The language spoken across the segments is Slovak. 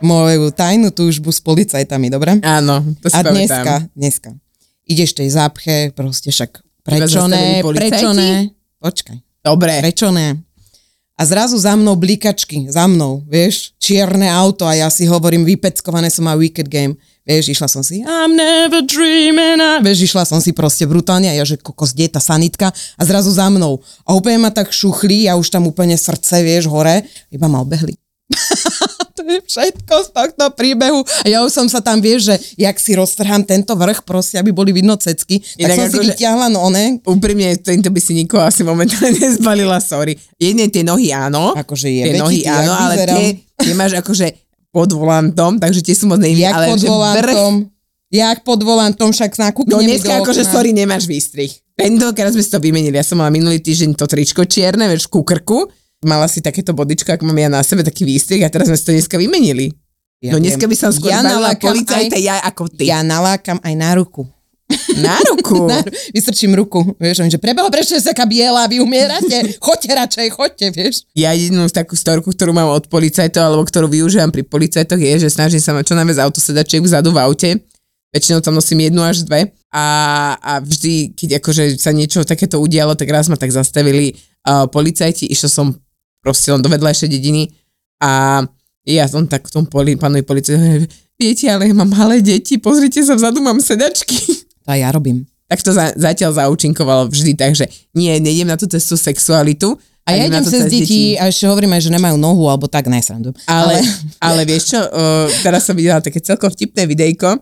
moju tajnú túžbu s policajtami, dobre? Áno, to si A pamätám. dneska, dneska ideš tej zápche, proste však prečo ne, prečo ne, počkaj, Dobre. prečo ne. A zrazu za mnou blikačky, za mnou, vieš, čierne auto a ja si hovorím, vypeckované som má Wicked Game. Vieš, išla som si, I'm never dreaming, a... vieš, išla som si proste brutálne a ja, že kokos, kde tá sanitka a zrazu za mnou. A úplne ma tak šuchli, ja už tam úplne srdce, vieš, hore, iba ma obehli. to je všetko z tohto príbehu. A ja už som sa tam, vieš, že jak si roztrhám tento vrch, proste, aby boli vidno cecky, tak Inak som si akože- vyťahla no one, Úprimne, tento by si nikoho asi momentálne nezbalila, sorry. Jedne tie nohy áno, akože je, tie veď nohy ty, áno, ale vyzerám. tie, tie máš akože pod volantom, takže tie sú moc nejví, jak ale pod že vrch, volantom, jak pod volantom, však nakúknem no dneska akože sorry, nemáš výstrih. Tentokrát sme si to vymenili, ja som mala minulý týždeň to tričko čierne, vieš, ku krku, mala si takéto bodičko, ako mám ja na sebe, taký výstrih a teraz sme si to dneska vymenili. Ja no dneska by som skôr Ja policajta, aj- ja ako ty. Ja nalákam aj na ruku. Na ruku. Na, vystrčím ruku, vieš, že prebeho, prečo je taká biela, vy umierate, choďte radšej, choďte, vieš. Ja jedinú takú storku, ktorú mám od policajtov, alebo ktorú využívam pri policajtoch, je, že snažím sa mať čo najviac autosedačiek vzadu v aute. Väčšinou tam nosím jednu až dve. A, a vždy, keď akože sa niečo takéto udialo, tak raz ma tak zastavili uh, policajti. Išla som proste len do vedľajšej dediny a ja som tak v tom poli, pánovi policajti, viete, ale ja mám malé deti, pozrite sa, vzadu mám sedačky. To aj ja robím. tak to za, zatiaľ zaučinkovalo vždy, takže nie, nejdem na tú cestu sexualitu. A ja idem cez deti a ešte hovorím aj, že nemajú nohu, alebo tak, nesrandujem. Ale, ale vieš čo, uh, teraz som videla také celkom vtipné videjko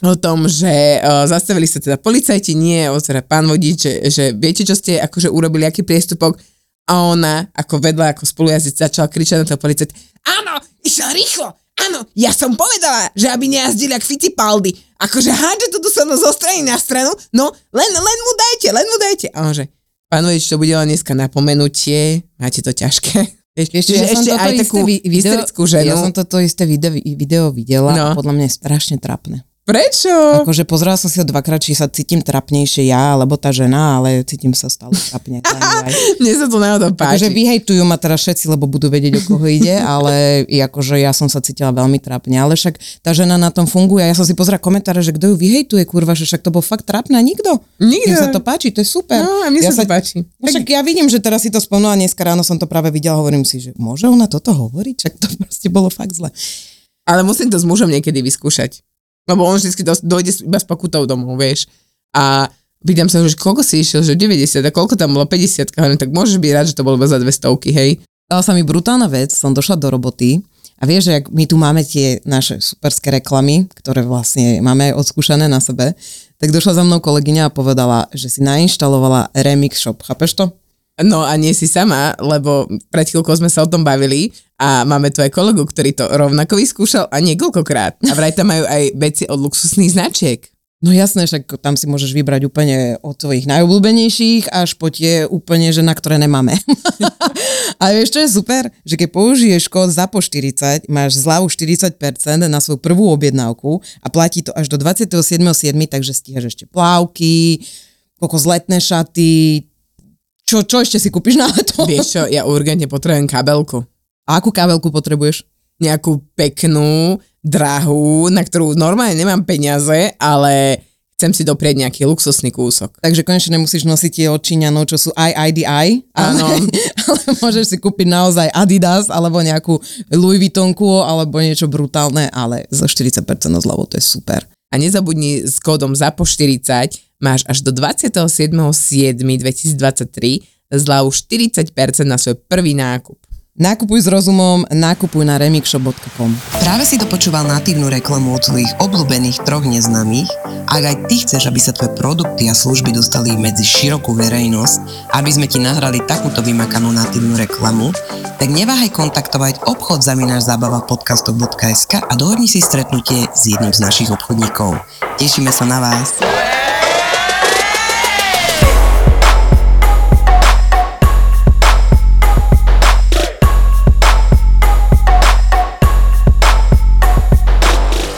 o tom, že uh, zastavili sa teda policajti, nie, teda pán vodič, že, že viete, čo ste akože urobili, aký priestupok a ona ako vedľa, ako spolujazdec začala kričať na toho policajt, áno, išiel rýchlo, áno, ja som povedala, že aby nejazdili jak Fittipaldi, akože hádže to tu sa zo strany na stranu, no len, len mu dajte, len mu dajte. A on že, pán vodič, to bude len dneska napomenutie, máte to ťažké. Vieš, ja ešte toto aj takú vi- video, hysterickú ženu. Ja som toto isté video, video videla No. a podľa mňa je strašne trapné. Prečo? Akože pozerala som si ho dvakrát, či sa cítim trapnejšie ja, alebo tá žena, ale cítim sa stále trapne. Mne sa to naozaj páči. vyhejtujú ma teraz všetci, lebo budú vedieť, o koho ide, ale akože ja som sa cítila veľmi trapne. Ale však tá žena na tom funguje. Ja som si pozrela komentáre, že kto ju vyhejtuje, kurva, že však to bol fakt trapné a nikto. Nikto. Mne sa to páči, to je super. No, a mne ja sa to páči. No však ja vidím, že teraz si to spomnula, dneska ráno som to práve videla, hovorím si, že môže ona toto hovoriť? Však to proste bolo fakt zle. Ale musím to s mužom niekedy vyskúšať. Lebo on vždy dojde iba s pokutou domov, vieš. A pýtam sa, že koľko si išiel, že 90 a koľko tam bolo 50, hovorím, tak môžeš byť rád, že to bolo iba za 200, hej. Stala sa mi brutálna vec, som došla do roboty a vieš, že my tu máme tie naše superské reklamy, ktoré vlastne máme odskúšané na sebe, tak došla za mnou kolegyňa a povedala, že si nainštalovala Remix Shop, chápeš to? No a nie si sama, lebo pred chvíľkou sme sa o tom bavili a máme tu aj kolegu, ktorý to rovnako vyskúšal a niekoľkokrát. A vraj tam majú aj veci od luxusných značiek. No jasné, však tam si môžeš vybrať úplne od svojich najobľúbenejších až po tie úplne, že na ktoré nemáme. A vieš, čo je super? Že keď použiješ kód ZAPO 40, máš zľavu 40% na svoju prvú objednávku a platí to až do 27.7., takže stíhaš ešte plávky, kokos letné šaty, čo, čo ešte si kúpiš na to? Vieš čo, ja urgentne potrebujem kabelku. A akú kabelku potrebuješ? Nejakú peknú, drahú, na ktorú normálne nemám peniaze, ale chcem si doprieť nejaký luxusný kúsok. Takže konečne nemusíš nosiť tie odčíňanov, čo sú IIDI, Áno. ale, ale môžeš si kúpiť naozaj Adidas, alebo nejakú Louis Vuittonku, alebo niečo brutálne, ale za 40% zľavu to je super. A nezabudni s kódom ZAPO40 máš až do 27.7.2023 zľavu 40% na svoj prvý nákup. Nakupuj s rozumom, nakupuj na remixshop.com. Práve si dopočúval natívnu reklamu od svojich obľúbených troch neznámych. Ak aj ty chceš, aby sa tvoje produkty a služby dostali medzi širokú verejnosť, aby sme ti nahrali takúto vymakanú natívnu reklamu, tak neváhaj kontaktovať obchod zavináš zábava podcastov.sk a dohodni si stretnutie s jedným z našich obchodníkov. Tešíme sa na vás.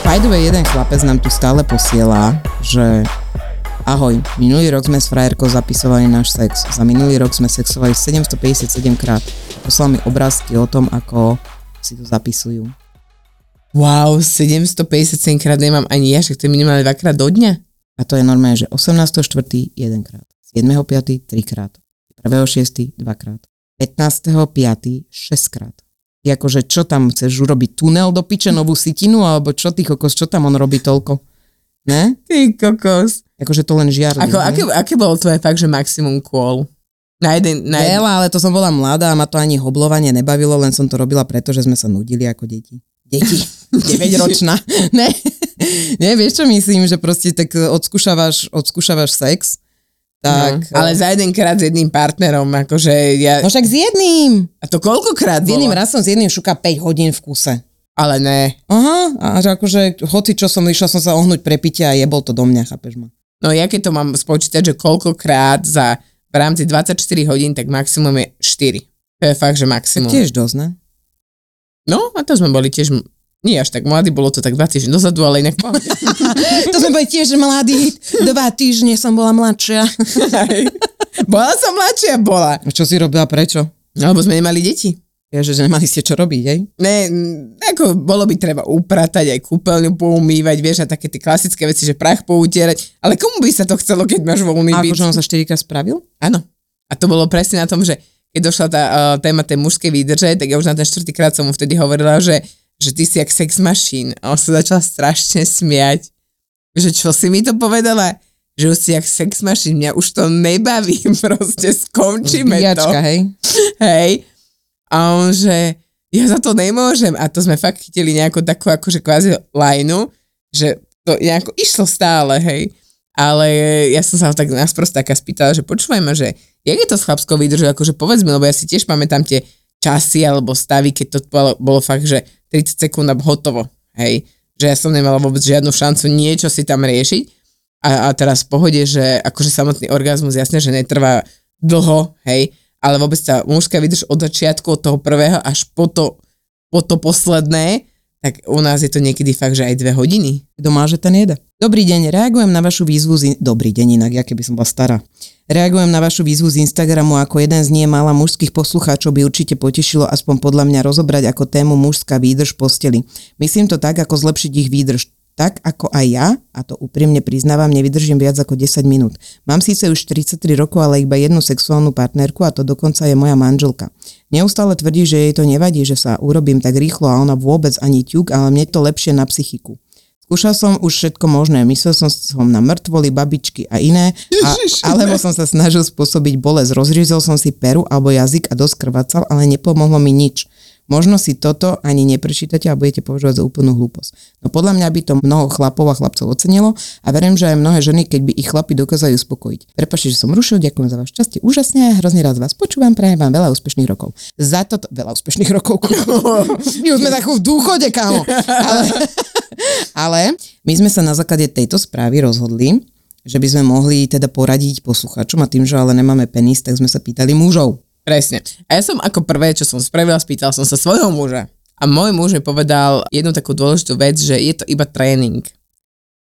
By the way, jeden chlapec nám tu stále posiela, že ahoj, minulý rok sme s frajerkou zapisovali náš sex. Za minulý rok sme sexovali 757 krát. Poslal mi obrázky o tom, ako si to zapisujú. Wow, 757 krát nemám ani ja, však to je minimálne dvakrát do dňa. A to je normálne, že 18.4. jedenkrát, 7.5. trikrát, 1.6. dvakrát, 15.5. šesťkrát. Ty akože čo tam chceš urobiť? Tunel do piče, novú sitinu? Alebo čo ty kokos, čo tam on robí toľko? Ne? Ty kokos. Akože to len žiarli. Ako, ne? aké, aké bolo tvoje fakt, že maximum kôl? Na jeden, na jeden, Veľa, ale to som bola mladá a ma to ani hoblovanie nebavilo, len som to robila preto, že sme sa nudili ako deti. Deti, 9 ročná. ne, ne, vieš čo myslím, že proste tak odskúšavaš, odskúšavaš sex, tak... no, ale za jeden krát s jedným partnerom, akože ja... No však s jedným. A to koľkokrát S jedným bolo? raz som s jedným šuka 5 hodín v kuse. Ale ne. Aha, a že akože hoci čo som, išla som sa ohnúť pre pitie a jebol to do mňa, chápeš ma? No ja keď to mám spočítať, že koľkokrát za v rámci 24 hodín, tak maximum je 4. To je fakt, že maximum. tiež dosť, ne? No a to sme boli tiež, nie až tak mladí, bolo to tak 2 týždne dozadu, ale inak to sme boli tiež mladí, dva týždne som bola mladšia. bola som mladšia, bola. A čo si robila, prečo? No, lebo sme nemali deti. Ja, že nemali ste čo robiť, hej? Ne, m, ako bolo by treba upratať, aj kúpeľňu poumývať, vieš, a také tie klasické veci, že prach poutierať, ale komu by sa to chcelo, keď máš voľný byt? akože on sa 4 krát spravil? Áno. A to bolo presne na tom, že keď došla tá uh, téma tej mužskej výdrže, tak ja už na ten štvrtýkrát som mu vtedy hovorila, že, že ty si jak sex machine. A on sa začal strašne smiať. Že čo si mi to povedala? Že už si jak sex machine, mňa už to nebaví, proste skončíme to. Zbíjačka, hej? Hej. A on, že ja za to nemôžem. A to sme fakt chytili nejakú takú akože kvázi lajnu, že to nejako išlo stále, hej. Ale ja som sa tak nás proste taká spýtala, že počúvaj ma, že jak je to s chlapskou výdržou, akože povedz mi, lebo ja si tiež pamätám tie časy alebo stavy, keď to bolo, bolo fakt, že 30 sekúnd a hotovo, hej. Že ja som nemala vôbec žiadnu šancu niečo si tam riešiť. A, a teraz v pohode, že akože samotný orgazmus jasne, že netrvá dlho, hej, ale vôbec tá mužská vydrž od začiatku, od toho prvého až po to, po to posledné, tak u nás je to niekedy fakt, že aj dve hodiny. Kto má, že ten jede. Dobrý deň, reagujem na vašu výzvu z... In- Dobrý deň inak, ja keby som bola stará. Reagujem na vašu výzvu z Instagramu ako jeden z nie mála mužských poslucháčov by určite potešilo aspoň podľa mňa rozobrať ako tému mužská výdrž posteli. Myslím to tak, ako zlepšiť ich výdrž. Tak ako aj ja, a to úprimne priznávam, nevydržím viac ako 10 minút. Mám síce už 43 rokov, ale iba jednu sexuálnu partnerku a to dokonca je moja manželka. Neustále tvrdí, že jej to nevadí, že sa urobím tak rýchlo a ona vôbec ani ťuk, ale mne to lepšie na psychiku. Skúšal som už všetko možné, myslel som, som na mŕtvoly, babičky a iné, a, alebo som sa snažil spôsobiť bolesť. Rozřízol som si peru alebo jazyk a dosť krvácal, ale nepomohlo mi nič. Možno si toto ani neprečítate a budete považovať za úplnú hlúposť. No podľa mňa by to mnoho chlapov a chlapcov ocenilo a verím, že aj mnohé ženy, keď by ich chlapi dokázali uspokojiť. Prepačte, že som rušil, ďakujem za váš čas, ste úžasne, hrozne rád vás počúvam, prajem vám veľa úspešných rokov. Za toto, veľa úspešných rokov. My už sme takú v dôchode, kámo. Ale, ale my sme sa na základe tejto správy rozhodli, že by sme mohli teda poradiť posluchačom a tým, že ale nemáme penis, tak sme sa pýtali mužov. Presne. A ja som ako prvé, čo som spravila, spýtal som sa svojho muža. A môj muž mi povedal jednu takú dôležitú vec, že je to iba tréning.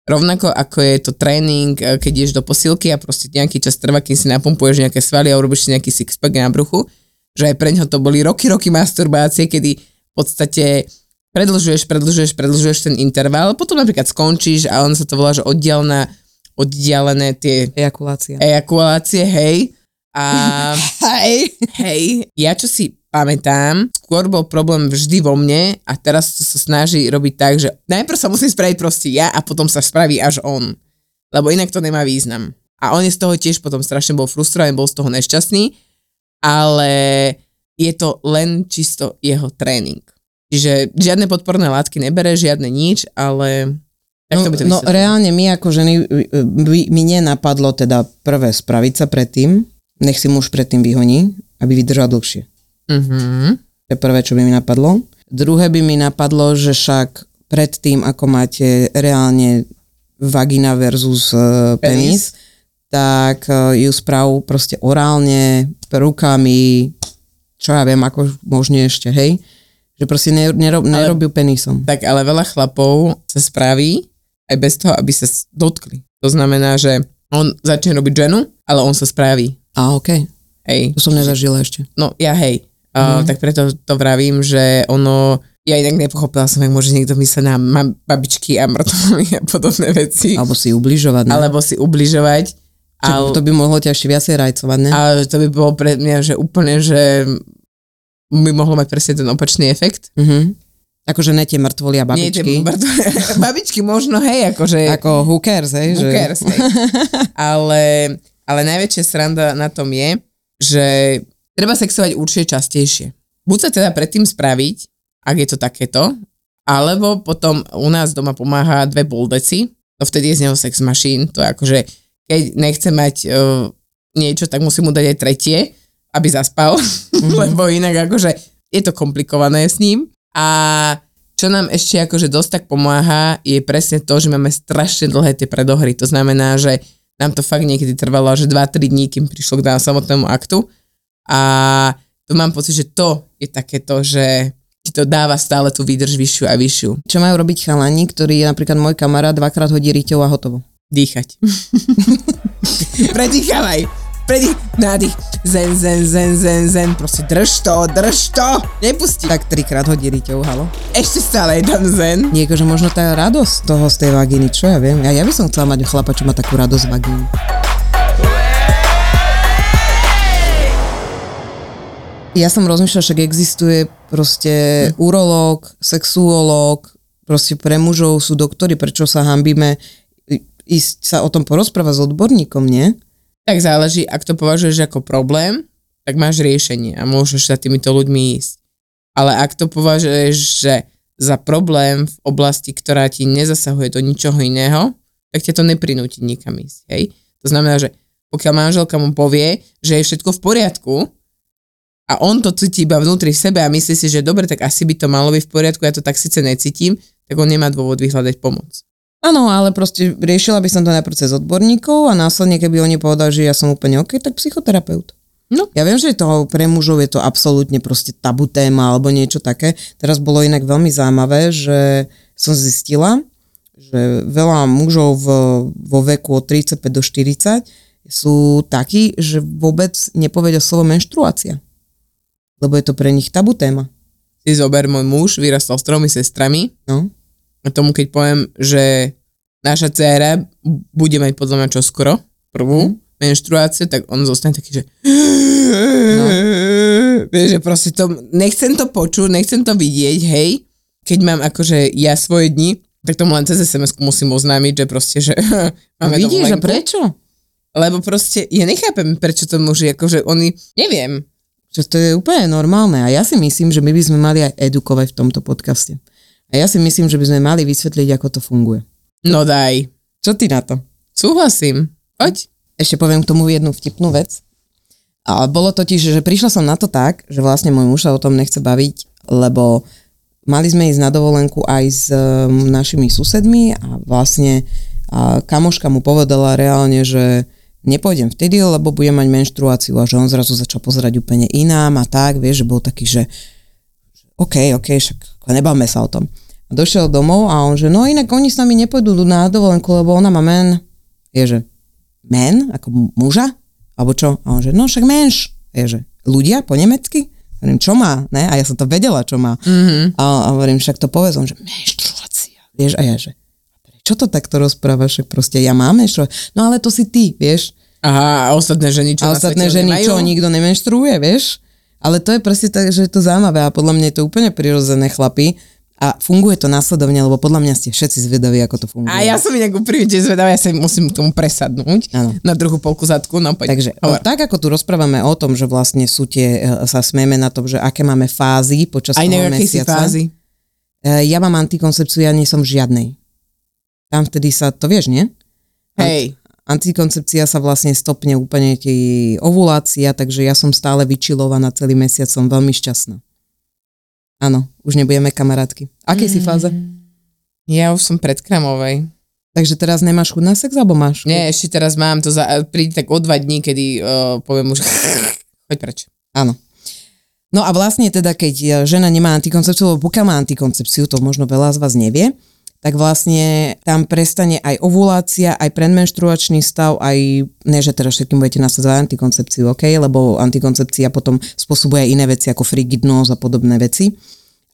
Rovnako ako je to tréning, e, keď ideš do posilky a proste nejaký čas trvá, kým si napumpuješ nejaké svaly a urobíš si nejaký sixpack na bruchu, že aj pre ňo to boli roky, roky masturbácie, kedy v podstate predlžuješ, predlžuješ, predlžuješ ten interval, potom napríklad skončíš a on sa to volá, že oddialná, oddialené tie Ejakulácia. ejakulácie, hej. A Hej. hej, ja čo si pamätám, skôr bol problém vždy vo mne a teraz to sa snaží robiť tak, že najprv sa musím spraviť proste ja a potom sa spraví až on. Lebo inak to nemá význam. A on je z toho tiež potom strašne bol frustrovaný, bol z toho nešťastný, ale je to len čisto jeho tréning. Čiže žiadne podporné látky nebere, žiadne nič, ale... Tak to by to no, no reálne my ako ženy, by, mi nenapadlo teda prvé spraviť sa predtým, nech si muž predtým vyhoní, aby vydržal dlhšie. Mhm. To je prvé, čo by mi napadlo. Druhé by mi napadlo, že však predtým, ako máte reálne vagina versus uh, penis, Penis. tak uh, ju sprav proste orálne, rukami, čo ja viem, ako možne ešte, hej? Že proste ne, nerob, Ale- nerobiu penisom. Tak ale veľa chlapov sa spraví aj bez toho, aby sa dotkli. To znamená, že on začne robiť ženu, ale on sa spraví. A okej, Hej. to som nezažila ešte. No ja hej. Uh, tak preto to vravím, že ono, ja inak nepochopila som, jak môže niekto mysleť na mam, babičky a mŕtvoly a podobné veci. Alebo si ubližovať. Ne? Alebo si ubližovať. Čo, Ale, to by mohlo ťa ešte viacej rajcovať, ne? ale to by bolo pre mňa, že úplne, že by mohlo mať presne ten opačný efekt. Mhm. Akože ne tie mŕtvoly a Nie tie babičky. mŕtvoly. babičky možno, hej, akože... Ako cares, hej? Who že- hej. ale, ale najväčšia sranda na tom je, že treba sexovať určite častejšie. Buď sa teda predtým spraviť, ak je to takéto, alebo potom u nás doma pomáha dve boldeci, to vtedy je z neho sex machine, to je akože, keď nechce mať uh, niečo, tak musí mu dať aj tretie, aby zaspal, mm-hmm. lebo inak akože je to komplikované s ním. A čo nám ešte akože dosť tak pomáha, je presne to, že máme strašne dlhé tie predohry. To znamená, že nám to fakt niekedy trvalo až 2-3 dní, kým prišlo k samotnému aktu. A to mám pocit, že to je takéto, že ti to dáva stále tú výdrž vyššiu a vyššiu. Čo majú robiť chalani, ktorý je napríklad môj kamarát, dvakrát hodí riťou a hotovo. Dýchať. Predýchávaj. Predých, nádych. Zen, zen, zen, zen, zen. Proste drž to, drž to. Nepusti. Tak trikrát hodí riťou, halo. ešte stále je tam zen. Nie, akože možno tá radosť toho z tej vagíny, čo ja viem. Ja, ja by som chcela mať chlapa, čo má takú radosť z vagíny. Ja som rozmýšľala, však existuje proste urológ, sexuológ, proste pre mužov sú doktory, prečo sa hambíme ísť sa o tom porozprávať s odborníkom, nie? Tak záleží, ak to považuješ ako problém, tak máš riešenie a môžeš sa týmito ľuďmi ísť. Ale ak to považuješ, že za problém v oblasti, ktorá ti nezasahuje do ničoho iného, tak ťa to neprinúti nikam ísť. Hej? To znamená, že pokiaľ manželka mu povie, že je všetko v poriadku a on to cíti iba vnútri v sebe a myslí si, že dobre, tak asi by to malo byť v poriadku, ja to tak síce necítim, tak on nemá dôvod vyhľadať pomoc. Áno, ale proste riešila by som to najprv cez odborníkov a následne, keby oni povedali, že ja som úplne OK, tak psychoterapeut. No. Ja viem, že to pre mužov je to absolútne proste tabu téma alebo niečo také. Teraz bolo inak veľmi zaujímavé, že som zistila, že veľa mužov v, vo veku od 35 do 40 sú takí, že vôbec nepovedia slovo menštruácia. Lebo je to pre nich tabu téma. Si zober, môj muž vyrastal s tromi sestrami No. A tomu keď poviem, že naša dcéra bude mať podľa mňa čoskoro prvú mm. menštruáciu, tak on zostane taký, že no. vieš, že proste to, nechcem to počuť, nechcem to vidieť, hej, keď mám akože ja svoje dni, tak tomu len cez sms musím oznámiť, že proste, že No máme vidíš, a prečo? Lebo proste, ja nechápem, prečo to muži, akože oni, neviem, Že to je úplne normálne a ja si myslím, že my by sme mali aj edukovať v tomto podcaste. A ja si myslím, že by sme mali vysvetliť, ako to funguje. no daj, Čo ty na to? súhlasím, poď. Ešte poviem k tomu jednu vtipnú vec. Ale bolo totiž, že prišla som na to tak, že vlastne môj muž sa o tom nechce baviť, lebo mali sme ísť na dovolenku aj s um, našimi susedmi a vlastne a kamoška mu povedala reálne, že nepôjdem vtedy, lebo budem mať menštruáciu a že on zrazu začal pozerať úplne inám a tak, vieš, že bol taký, že OK, OK, však nebavme sa o tom. A došiel domov a on, že no inak oni s nami nepôjdu na dovolenku, lebo ona má men. Je, že men, ako muža? Alebo čo? A on, že no však menš. Je, že ľudia po nemecky? Hovorím, čo má? Ne? A ja som to vedela, čo má. Mm-hmm. A, a hovorím, však to povedz. On, že menštruácia. Vieš, a ja, že čo to takto rozprávaš, však proste ja mám menštruáciu. No ale to si ty, vieš. Aha, a ostatné ženy čo A ostatné ženy čo, nikto nemenštruuje, vieš. Ale to je proste tak, že je to zaujímavé a podľa mňa je to úplne prirodzené chlapy, a funguje to následovne, lebo podľa mňa ste všetci zvedaví, ako to funguje. A ja som inak úprimne zvedavá, ja sa musím k tomu presadnúť ano. na druhú polku zadku. No, poď. Takže hovor. tak, ako tu rozprávame o tom, že vlastne sú tie, e, sa smieme na tom, že aké máme fázy počas Aj toho mesiaca. fázy? E, ja mám antikoncepciu, ja nie som v žiadnej. Tam vtedy sa, to vieš, nie? Hej. Antikoncepcia sa vlastne stopne úplne tie ovulácia, takže ja som stále vyčilovaná celý mesiac, som veľmi šťastná. Áno, už nebudeme kamarátky. Akej mm. si fáze? Ja už som predkramovej. Takže teraz nemáš chuť na sex, alebo máš? Nie, ešte teraz mám to, za, príde tak o dva dní, kedy uh, poviem už, choď preč. Áno. No a vlastne teda, keď žena nemá antikoncepciu, lebo pokiaľ má antikoncepciu, to možno veľa z vás nevie, tak vlastne tam prestane aj ovulácia, aj predmenštruačný stav, aj, ne, že teraz všetkým budete nasadzovať antikoncepciu, ok, lebo antikoncepcia potom spôsobuje aj iné veci ako frigidnosť a podobné veci.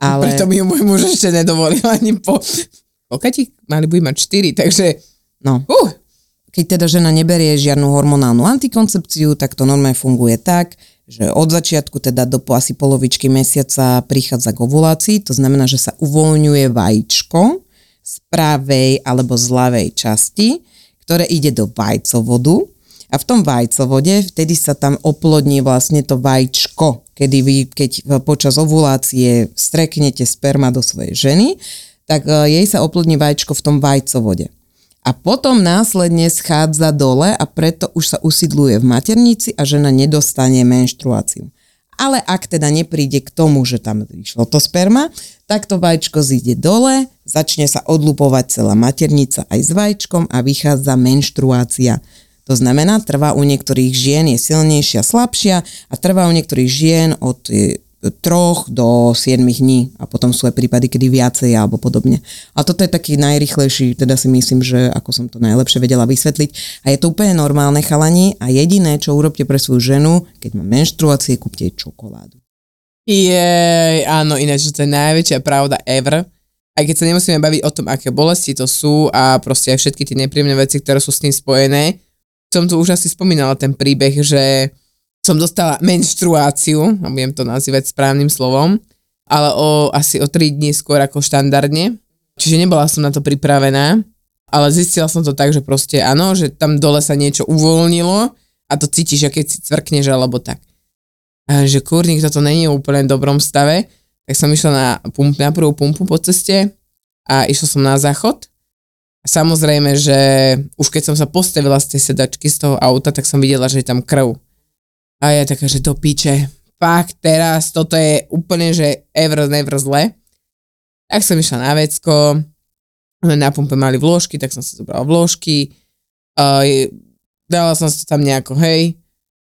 Ale... Preto mi ju môj muž ešte nedovolil ani po... Pokati mali by mať 4, takže... No. Uh. Keď teda žena neberie žiadnu hormonálnu antikoncepciu, tak to normálne funguje tak, že od začiatku teda do asi polovičky mesiaca prichádza k ovulácii, to znamená, že sa uvoľňuje vajíčko, z pravej alebo z ľavej časti, ktoré ide do vajcovodu a v tom vajcovode vtedy sa tam oplodní vlastne to vajíčko, kedy vy, keď počas ovulácie streknete sperma do svojej ženy, tak e, jej sa oplodní vajíčko v tom vajcovode. A potom následne schádza dole a preto už sa usidluje v maternici a žena nedostane menštruáciu. Ale ak teda nepríde k tomu, že tam išlo to sperma, tak to vajíčko zíde dole, začne sa odlupovať celá maternica aj s vajíčkom a vychádza menštruácia. To znamená, trvá u niektorých žien, je silnejšia, slabšia a trvá u niektorých žien od troch do 7 dní a potom sú aj prípady, kedy viacej alebo podobne. A toto je taký najrychlejší, teda si myslím, že ako som to najlepšie vedela vysvetliť. A je to úplne normálne chalani a jediné, čo urobte pre svoju ženu, keď má menštruácie, kúpte jej čokoládu. Jej, áno, ináč, to je najväčšia pravda ever. Aj keď sa nemusíme baviť o tom, aké bolesti to sú a proste aj všetky tie nepríjemné veci, ktoré sú s tým spojené. Som tu už asi spomínala ten príbeh, že som dostala menštruáciu, a budem to nazývať správnym slovom, ale o, asi o 3 dní skôr ako štandardne. Čiže nebola som na to pripravená, ale zistila som to tak, že proste áno, že tam dole sa niečo uvoľnilo a to cítiš, keď si cvrkneš alebo tak. A že kurník, toto není úplne dobrom stave, tak som išla na, pump, na prvú pumpu po ceste a išla som na záchod. A samozrejme, že už keď som sa postavila z tej sedačky z toho auta, tak som videla, že je tam krv. A ja taká, že to piče, fakt teraz, toto je úplne, že ever, never zle. Tak som išla na vecko, na pumpe mali vložky, tak som si zobrala vložky, uh, dala som si tam nejako, hej,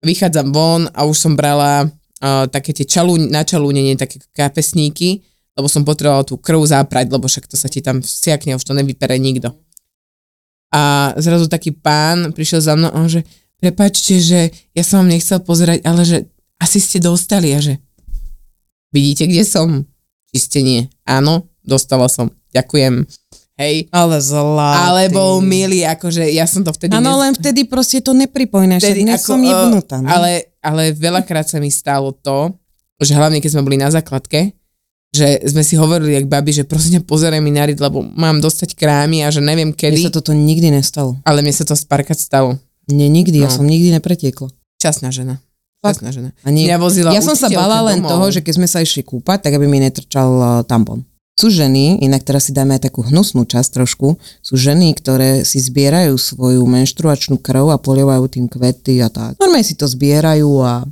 vychádzam von a už som brala uh, také tie čalú, na čalúnenie, také kapesníky, lebo som potrebovala tú krv záprať, lebo však to sa ti tam vsiakne, už to nevypere nikto. A zrazu taký pán prišiel za mnou a on že, prepačte, že ja som vám nechcel pozerať, ale že asi ste dostali a že vidíte, kde som? Či ste nie? Áno, dostala som. Ďakujem. Hej. Ale zlatý. Ale bol milý, akože ja som to vtedy... Áno, len vtedy proste to nepripojné, vtedy ako, som jebnutá. No? Ale, ale veľakrát sa mi stalo to, že hlavne keď sme boli na základke, že sme si hovorili, jak babi, že prosím pozeraj mi nariť, lebo mám dostať krámy a že neviem kedy. Mne sa toto nikdy nestalo. Ale mne sa to spárkrát stalo. Nie, nikdy, no. ja som nikdy nepretiekla. Časná žena. Časná žena. A nie, Mňa vozila ja som sa bala len domov. toho, že keď sme sa išli kúpať, tak aby mi netrčal uh, tampon. Sú ženy, inak teraz si dáme aj takú hnusnú časť trošku, sú ženy, ktoré si zbierajú svoju menštruačnú krv a polievajú tým kvety a tak. Normálne si to zbierajú a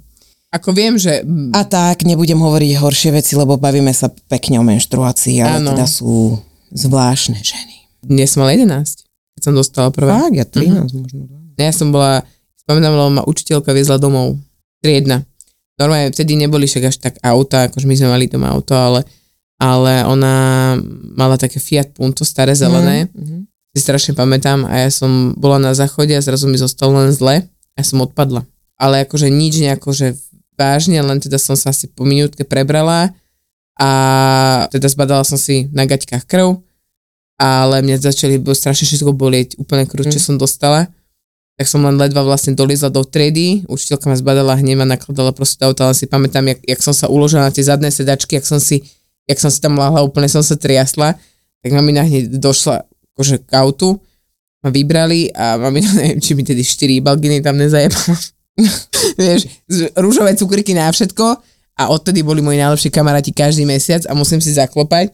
ako viem, že... A tak, nebudem hovoriť horšie veci, lebo bavíme sa pekne o menštruácii, ale ano. teda sú zvláštne ženy. Dnes mal 11, keď som dostala prvé. Tak, ja 13 uh-huh. možno. Ja som bola lebo ma učiteľka viezla domov. Triedna. Normálne vtedy neboli však až tak auta, akože my sme mali doma auto, ale, ale ona mala také Fiat Punto, staré zelené. Mm-hmm. Si strašne pamätám a ja som bola na záchode a zrazu mi zostalo len zle a ja som odpadla. Ale akože nič nejako, že vážne, len teda som sa asi po minútke prebrala a teda zbadala som si na gaťkách krv, ale mňa začali strašne všetko bolieť, úplne krúť, čo Mm. som dostala tak som len ledva vlastne dolizla do triedy, učiteľka ma zbadala hnev a nakladala proste do auta, ale si pamätám, jak, jak som sa uložila na tie zadné sedačky, jak som si, jak som si tam lahla, úplne som sa triasla, tak mamina hneď došla akože k autu, ma vybrali a mamina, neviem, či mi tedy 4 balginy tam nezajebala. Vieš, rúžové cukriky na všetko a odtedy boli moji najlepší kamaráti každý mesiac a musím si zaklopať,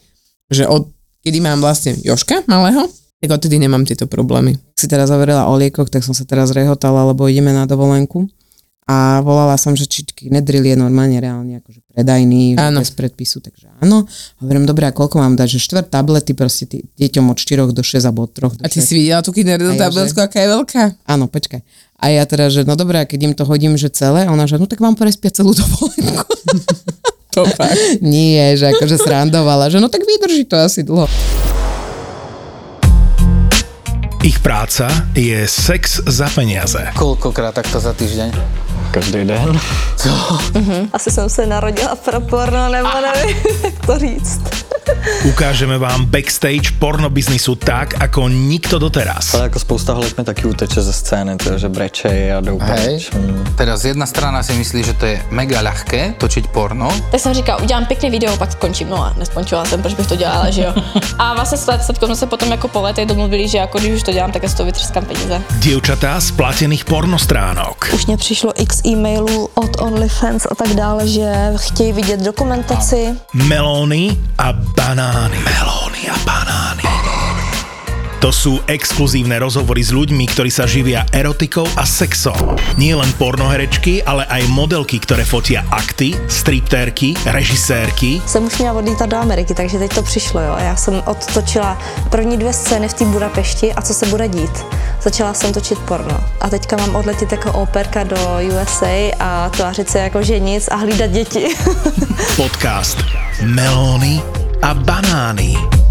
že od kedy mám vlastne Joška malého, tak odtedy nemám tieto problémy. si teraz hovorila o liekoch, tak som sa teraz rehotala, lebo ideme na dovolenku a volala som, že či taký nedril je normálne reálne akože predajný, Áno. bez predpisu, takže áno. Hovorím, dobre, a koľko mám dať, že štvrt tablety proste tý, deťom od 4 do 6 alebo od 3 do A ty 6. si videla tú ja, tabletku, že? aká je veľká? Áno, počkaj. A ja teda, že no dobré, a keď im to hodím, že celé, a ona, že no tak vám prespiať celú dovolenku. To fakt. Nie, že akože srandovala, že no tak vydrží to asi dlho. Práca je sex za peniaze. Koľkokrát takto za týždeň? Každý den. Asi jsem se narodila pro porno, nebo nevím, jak to říct. Ukážeme vám backstage pornobiznisu tak, ako nikto doteraz. Ale jako spousta holek mi taky uteče ze scény, to, že brečej a jdou pryč. Mm. Teraz jedna strana si myslí, že to je mega ľahké točiť porno. Tak jsem říkala, udělám pěkný video, pak skončím. No a neskončila jsem, proč bych to dělala, že jo. A vlastně s Lepkou jsme se potom jako po letech domluvili, že jako když už to dělám, tak z toho vytřeskám peníze. Dievčatá z platených pornostránok. Už mě přišlo x e-mailů od OnlyFans a tak dále, že chtějí vidět dokumentaci. Melóny a banány. Melóny a banány. To sú exkluzívne rozhovory s ľuďmi, ktorí sa živia erotikou a sexom. Nie len pornoherečky, ale aj modelky, ktoré fotia akty, striptérky, režisérky, Jsem už měla odlítat do Ameriky, takže teď to přišlo, jo. Já jsem odtočila první dvě scény v té Budapešti a co se bude dít. Začala jsem točit porno. A teďka mám odletět jako operka do USA a tvářit se jako ženic a hlídat děti. podcast Melóny a banány.